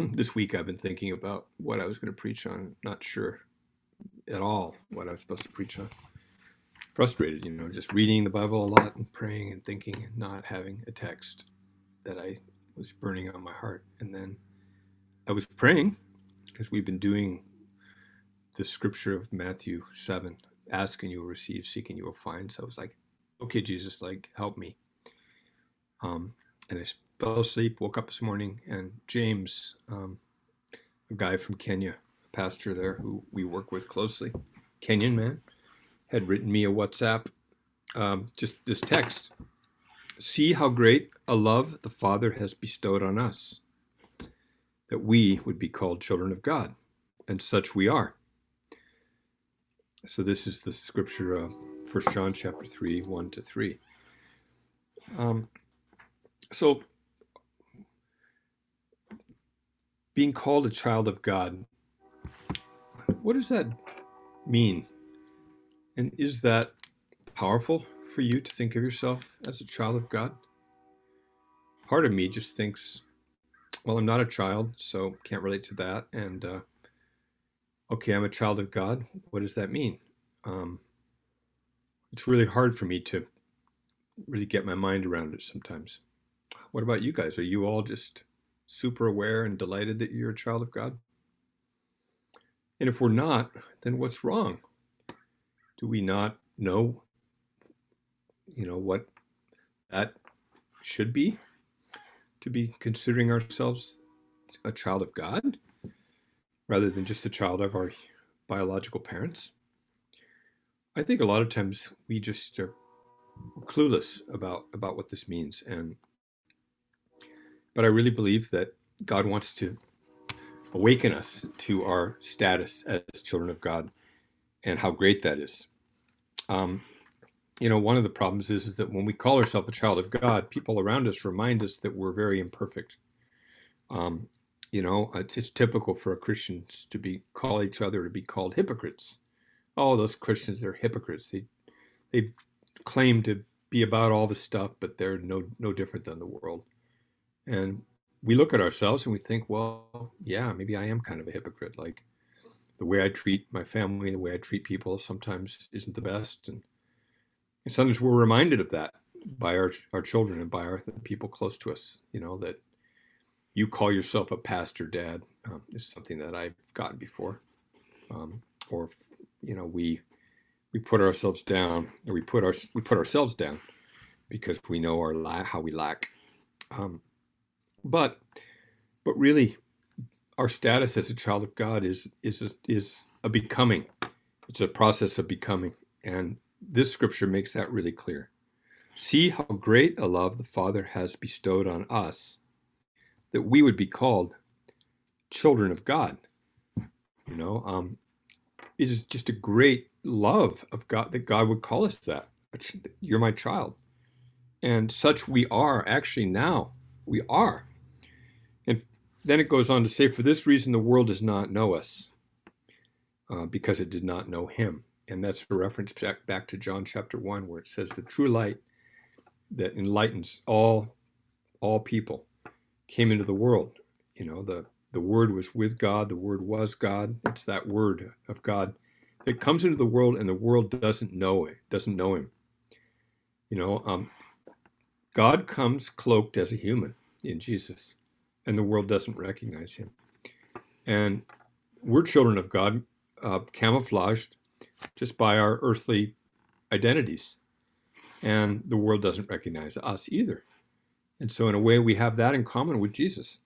this week I've been thinking about what I was going to preach on. Not sure at all what I was supposed to preach on. Frustrated, you know, just reading the Bible a lot and praying and thinking and not having a text that I was burning on my heart. And then I was praying because we've been doing the scripture of Matthew 7 ask and you will receive, seek and you will find. So I was like, okay, Jesus, like, help me. Um, and I fell asleep, woke up this morning, and James, um, a guy from Kenya, a pastor there who we work with closely, Kenyan man, had written me a WhatsApp, um, just this text. See how great a love the Father has bestowed on us, that we would be called children of God, and such we are. So this is the scripture of First John chapter 3, 1 to 3. Um, so being called a child of God, what does that mean? And is that powerful for you to think of yourself as a child of God? Part of me just thinks, well, I'm not a child, so can't relate to that. And uh, okay, I'm a child of God. What does that mean? Um, it's really hard for me to really get my mind around it sometimes. What about you guys? Are you all just super aware and delighted that you're a child of God? And if we're not, then what's wrong? Do we not know, you know, what that should be? To be considering ourselves a child of God rather than just a child of our biological parents? I think a lot of times we just are clueless about about what this means and but I really believe that God wants to awaken us to our status as children of God and how great that is. Um, you know, one of the problems is, is that when we call ourselves a child of God, people around us remind us that we're very imperfect. Um, you know, it's, it's typical for Christians to be call each other to be called hypocrites. Oh, those Christians, they're hypocrites. They they claim to be about all this stuff, but they're no no different than the world. And we look at ourselves and we think, well, yeah, maybe I am kind of a hypocrite. Like the way I treat my family, the way I treat people sometimes isn't the best. And, and sometimes we're reminded of that by our, our children and by our people close to us, you know, that you call yourself a pastor dad um, is something that I've gotten before. Um, or, you know, we, we put ourselves down or we put our, we put ourselves down because we know our la- how we lack. Um, but but really, our status as a child of God is is a, is a becoming. It's a process of becoming, and this scripture makes that really clear. See how great a love the Father has bestowed on us, that we would be called children of God. You know, um, it is just a great love of God that God would call us that. You're my child, and such we are actually now. We are then it goes on to say, For this reason the world does not know us, uh, because it did not know him. And that's a reference back, back to John chapter 1, where it says, The true light that enlightens all all people came into the world. You know, the, the word was with God, the word was God. It's that word of God that comes into the world and the world doesn't know it, doesn't know him. You know, um, God comes cloaked as a human in Jesus and the world doesn't recognize him. And we're children of God, uh, camouflaged just by our earthly identities. And the world doesn't recognize us either. And so, in a way, we have that in common with Jesus.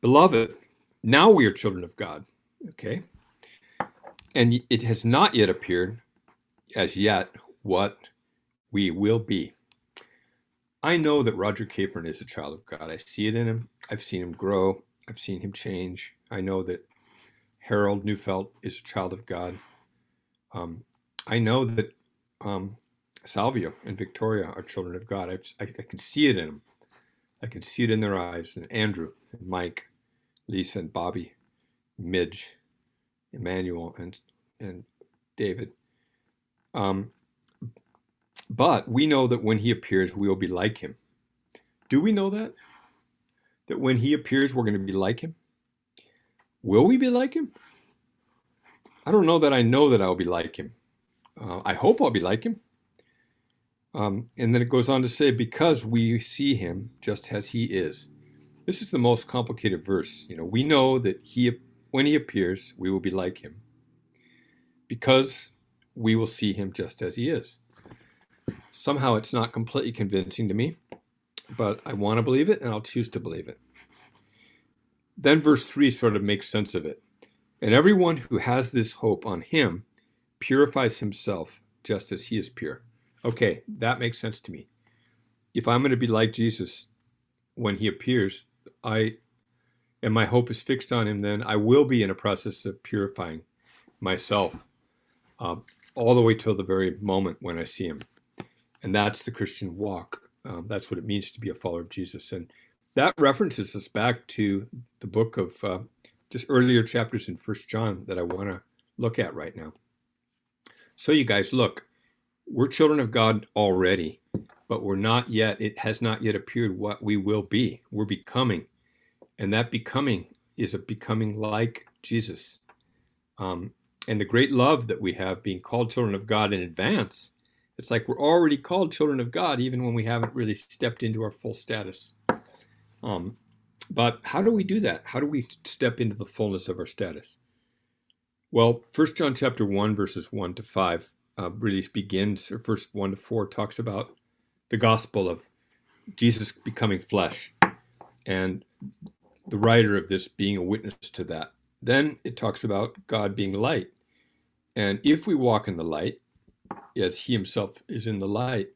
Beloved, now we are children of God, okay? And it has not yet appeared as yet what we will be. I know that Roger Capron is a child of God. I see it in him. I've seen him grow. I've seen him change. I know that Harold Neufeld is a child of God. Um, I know that um, Salvio and Victoria are children of God. I've, I, I can see it in them. I can see it in their eyes. And Andrew and Mike, Lisa and Bobby, Midge, Emmanuel and and David. Um, but we know that when he appears, we will be like him. Do we know that? that when he appears, we're going to be like him? Will we be like him? I don't know that I know that I'll be like him. Uh, I hope I'll be like him. Um, and then it goes on to say, because we see him just as he is. This is the most complicated verse. You know, we know that he, when he appears, we will be like him. Because we will see him just as he is. Somehow it's not completely convincing to me, but I want to believe it and I'll choose to believe it. Then verse 3 sort of makes sense of it. And everyone who has this hope on him purifies himself just as he is pure. Okay, that makes sense to me. If I'm going to be like Jesus when he appears, I and my hope is fixed on him, then I will be in a process of purifying myself uh, all the way till the very moment when I see him. And that's the Christian walk. Um, that's what it means to be a follower of Jesus. And that references us back to the book of uh, just earlier chapters in First John that I want to look at right now. So, you guys, look, we're children of God already, but we're not yet, it has not yet appeared what we will be. We're becoming. And that becoming is a becoming like Jesus. Um, and the great love that we have being called children of God in advance, it's like we're already called children of God even when we haven't really stepped into our full status. Um, but how do we do that? How do we step into the fullness of our status? Well, First John chapter 1, verses 1 to 5 uh, really begins, or first 1 to 4 talks about the gospel of Jesus becoming flesh and the writer of this being a witness to that. Then it talks about God being light. And if we walk in the light, as he himself is in the light,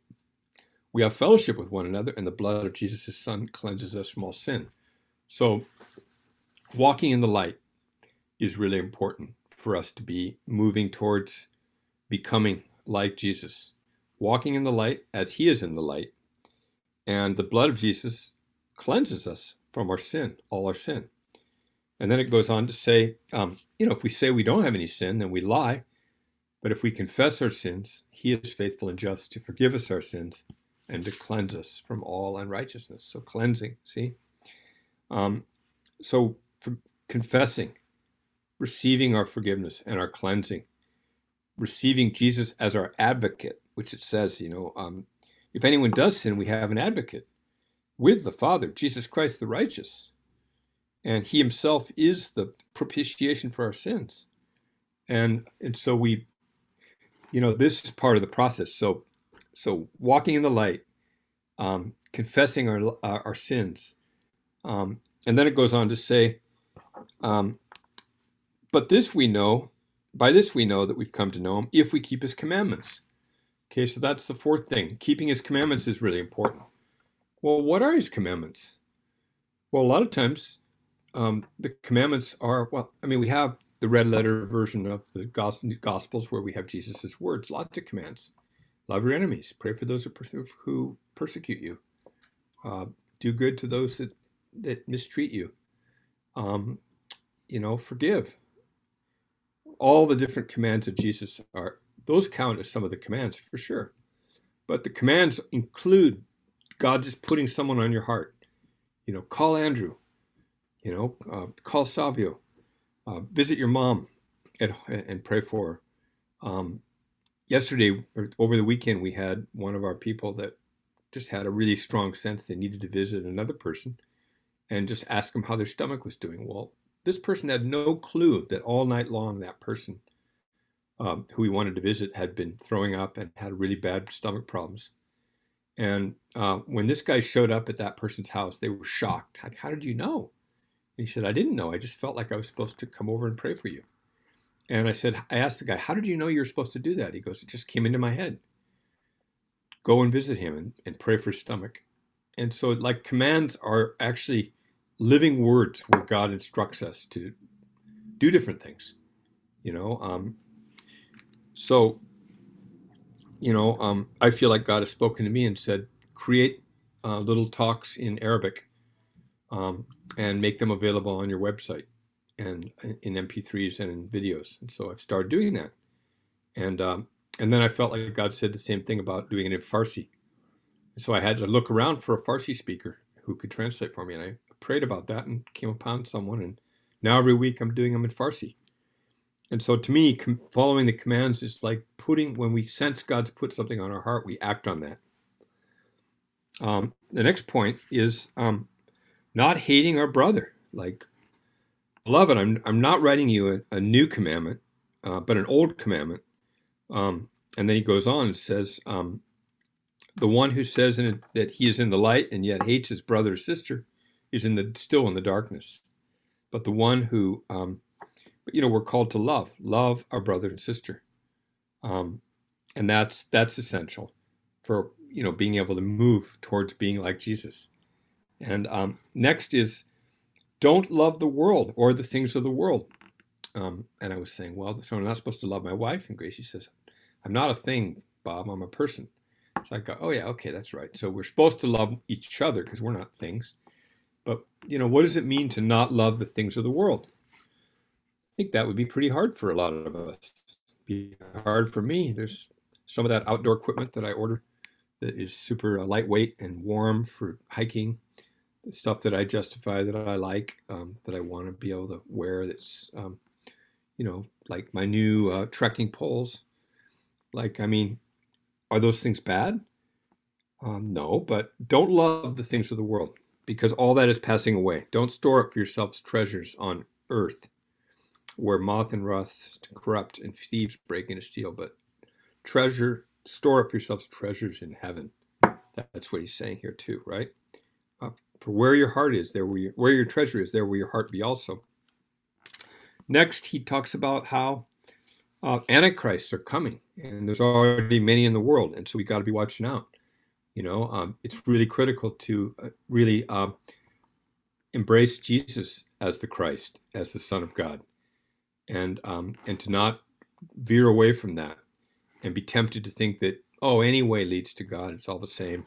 we have fellowship with one another, and the blood of Jesus, his son, cleanses us from all sin. So, walking in the light is really important for us to be moving towards becoming like Jesus, walking in the light as he is in the light. And the blood of Jesus cleanses us from our sin, all our sin. And then it goes on to say, um, you know, if we say we don't have any sin, then we lie. But if we confess our sins, he is faithful and just to forgive us our sins and to cleanse us from all unrighteousness. So cleansing, see? Um, so for confessing, receiving our forgiveness and our cleansing, receiving Jesus as our advocate, which it says, you know, um, if anyone does sin, we have an advocate with the Father, Jesus Christ the righteous. And he himself is the propitiation for our sins. And, and so we, you know, this is part of the process. So, so walking in the light, um, confessing our, our, our sins. Um, and then it goes on to say, um, but this we know, by this we know that we've come to know him if we keep his commandments. Okay, so that's the fourth thing. Keeping his commandments is really important. Well, what are his commandments? Well, a lot of times um, the commandments are, well, I mean, we have the red letter version of the Gospels where we have Jesus' words, lots of commands. Love your enemies, pray for those who persecute you, uh, do good to those that, that mistreat you, um, you know, forgive, all the different commands of Jesus are, those count as some of the commands for sure. But the commands include God just putting someone on your heart. You know, call Andrew, you know, uh, call Savio, uh, visit your mom at, and pray for her. Um, yesterday, or over the weekend, we had one of our people that just had a really strong sense they needed to visit another person and just ask them how their stomach was doing. Well, this person had no clue that all night long that person um, who he wanted to visit had been throwing up and had really bad stomach problems. And uh, when this guy showed up at that person's house, they were shocked. Like, how did you know? And he said, I didn't know. I just felt like I was supposed to come over and pray for you. And I said, I asked the guy, how did you know you were supposed to do that? He goes, it just came into my head. Go and visit him and, and pray for his stomach. And so, like, commands are actually living words where God instructs us to do different things. You know, um, so you know, um, I feel like God has spoken to me and said, create uh, little talks in Arabic um, and make them available on your website and in MP3s and in videos. And so I've started doing that. And um, and then I felt like God said the same thing about doing it in Farsi. so I had to look around for a Farsi speaker who could translate for me, and I prayed about that and came upon someone, and now every week I'm doing them in Farsi. And so to me, com- following the commands is like putting, when we sense God's put something on our heart, we act on that. Um, the next point is um, not hating our brother. Like, beloved, I'm, I'm not writing you a, a new commandment, uh, but an old commandment. Um, and then he goes on and says, um, the one who says in, that he is in the light and yet hates his brother or sister is in the still in the darkness. But the one who um, but you know we're called to love love our brother and sister um, and that's that's essential for you know being able to move towards being like jesus and um, next is don't love the world or the things of the world. Um, and i was saying well so i'm not supposed to love my wife? And gracie says i'm not a thing bob. I'm a person. So i go oh yeah okay that's right. So we're supposed to love each other because we're not things. But you know what does it mean to not love the things of the world? I think that would be pretty hard for a lot of us. Be hard for me. There's some of that outdoor equipment that I order that is super uh, lightweight and warm for hiking. Stuff that I justify that I like, um, that I want to be able to wear. That's, um, you know, like my new uh, trekking poles. Like, I mean, are those things bad? Um, no, but don't love the things of the world because all that is passing away. Don't store up for yourselves treasures on earth where moth and rust corrupt and thieves break in and steal, but treasure, store up yourselves treasures in heaven. That's what he's saying here too, right? For where your heart is, there your, where your treasure is, there will your heart be also. Next, he talks about how uh, antichrists are coming, and there's already many in the world, and so we got to be watching out. You know, um, it's really critical to uh, really uh, embrace Jesus as the Christ, as the Son of God and um, and to not veer away from that and be tempted to think that oh any way leads to God it's all the same.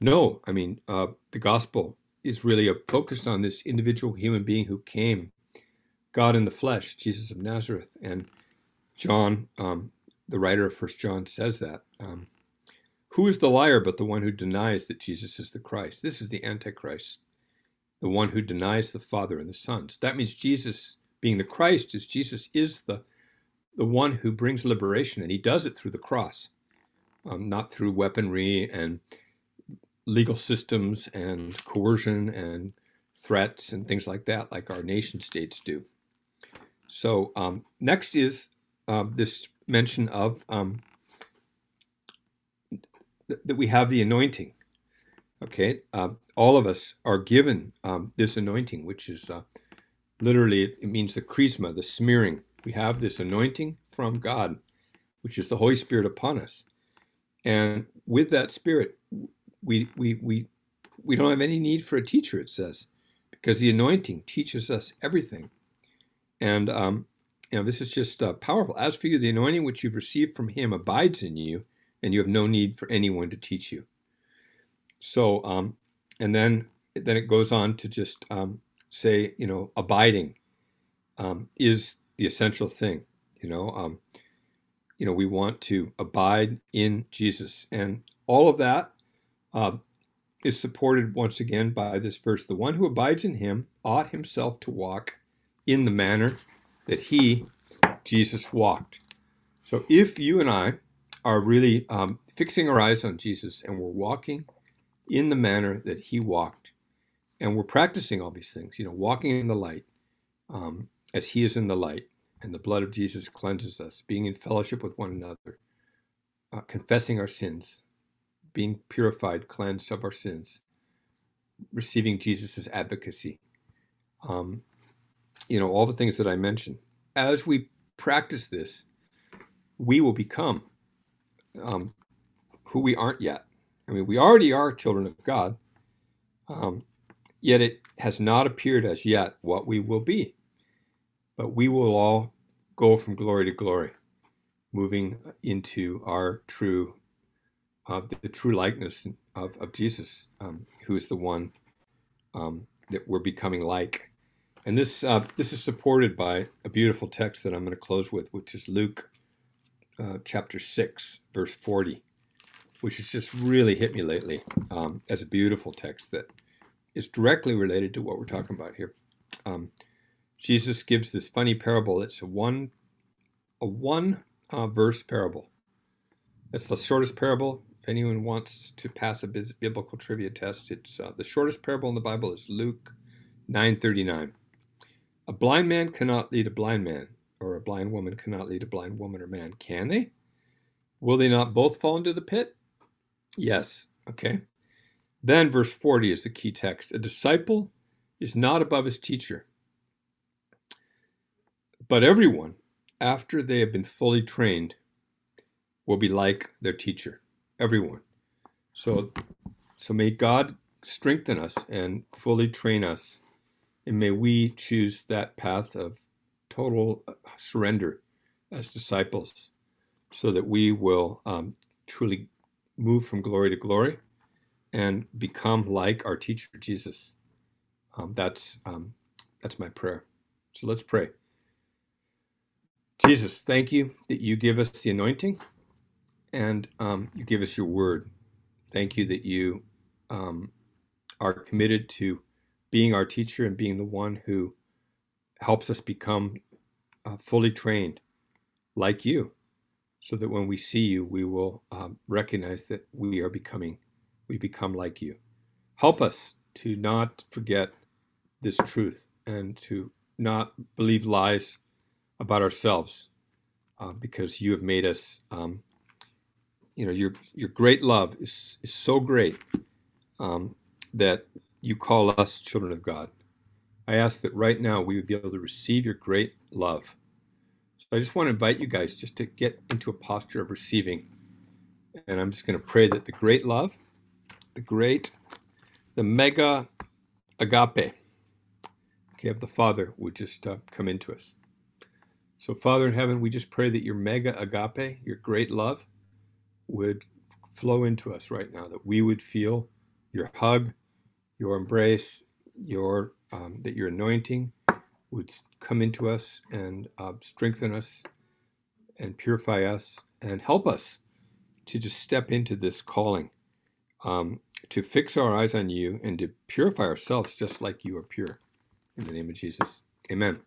No, I mean uh, the gospel is really a, focused on this individual human being who came, God in the flesh, Jesus of Nazareth, and John, um, the writer of First John, says that. Um, who is the liar but the one who denies that Jesus is the Christ? This is the Antichrist, the one who denies the Father and the Son. So that means Jesus being the Christ is Jesus is the the one who brings liberation, and he does it through the cross, um, not through weaponry and legal systems and coercion and threats and things like that, like our nation states do. So um, next is uh, this mention of um, th- that we have the anointing. Okay, uh, all of us are given um, this anointing, which is uh, Literally, it means the chrisma, the smearing. We have this anointing from God, which is the Holy Spirit upon us. And with that Spirit, we, we, we, we don't have any need for a teacher, it says, because the anointing teaches us everything. And um, you know, this is just uh, powerful. As for you, the anointing which you've received from Him abides in you, and you have no need for anyone to teach you. So, um, and then then it goes on to just um, say, you know, abiding um, is the essential thing. You know, um, you know, we want to abide in Jesus, and all of that uh, is supported once again by this verse: "The one who abides in Him ought himself to walk in the manner that He, Jesus, walked." So, if you and I are really um, fixing our eyes on Jesus and we're walking in the manner that He walked, and we're practicing all these things, you know, walking in the light um, as He is in the light, and the blood of Jesus cleanses us, being in fellowship with one another, uh, confessing our sins, being purified, cleansed of our sins, receiving Jesus' advocacy. Um, you know, all the things that I mentioned. As we practice this, we will become um, who we aren't yet. I mean, we already are children of God. Um, Yet it has not appeared as yet what we will be. But we will all go from glory to glory, moving into our true, uh, the, the, true likeness of, of Jesus, um, who is the one um, that we're becoming like. And this uh, this is supported by a beautiful text that I'm going to close with, which is Luke uh, chapter six, verse forty, which has just really hit me lately um, as a beautiful text that is directly related to what we're talking about here. Um, Jesus gives this funny parable. It's a one a one uh, verse parable. It's the shortest parable. Anyone wants to pass a biblical trivia test, it's uh, the shortest parable in the Bible is Luke 9:39. A blind man cannot lead a blind man, or a blind woman cannot lead a blind woman or man, can they? Will they not both fall into the pit? Yes. Okay. Then verse 40 is the key text. A disciple is not above his teacher. But everyone, after they have been fully trained, will be like their teacher. Everyone. So, so may God strengthen us and fully train us, and may we choose that path of total surrender as disciples, so that we will um, truly move from glory to glory and become like our teacher Jesus. Um, that's um, that's my prayer. So let's pray. Jesus, thank you that you give us the anointing and um, you give us your word. Thank you that you um, are committed to being our teacher and being the one who helps us become uh, fully trained like you, so that when we see you, we will um, recognize that we are becoming, we become like you. Help us to not forget this truth and to not believe lies about ourselves uh, because you have made us um, you know your your great love is, is so great um, that you call us children of God. I ask that right now we would be able to receive your great love. So I just want to invite you guys just to get into a posture of receiving. And I'm just going to pray that the great love, the great, the mega agape, okay, of the Father would just uh, come into us. So, Father in heaven, we just pray that your mega agape, your great love, would flow into us right now, that we would feel your hug, your embrace, your um, that your anointing would come into us and uh, strengthen us and purify us and help us to just step into this calling, um, to fix our eyes on you and to purify ourselves just like you are pure. In the name of Jesus, amen.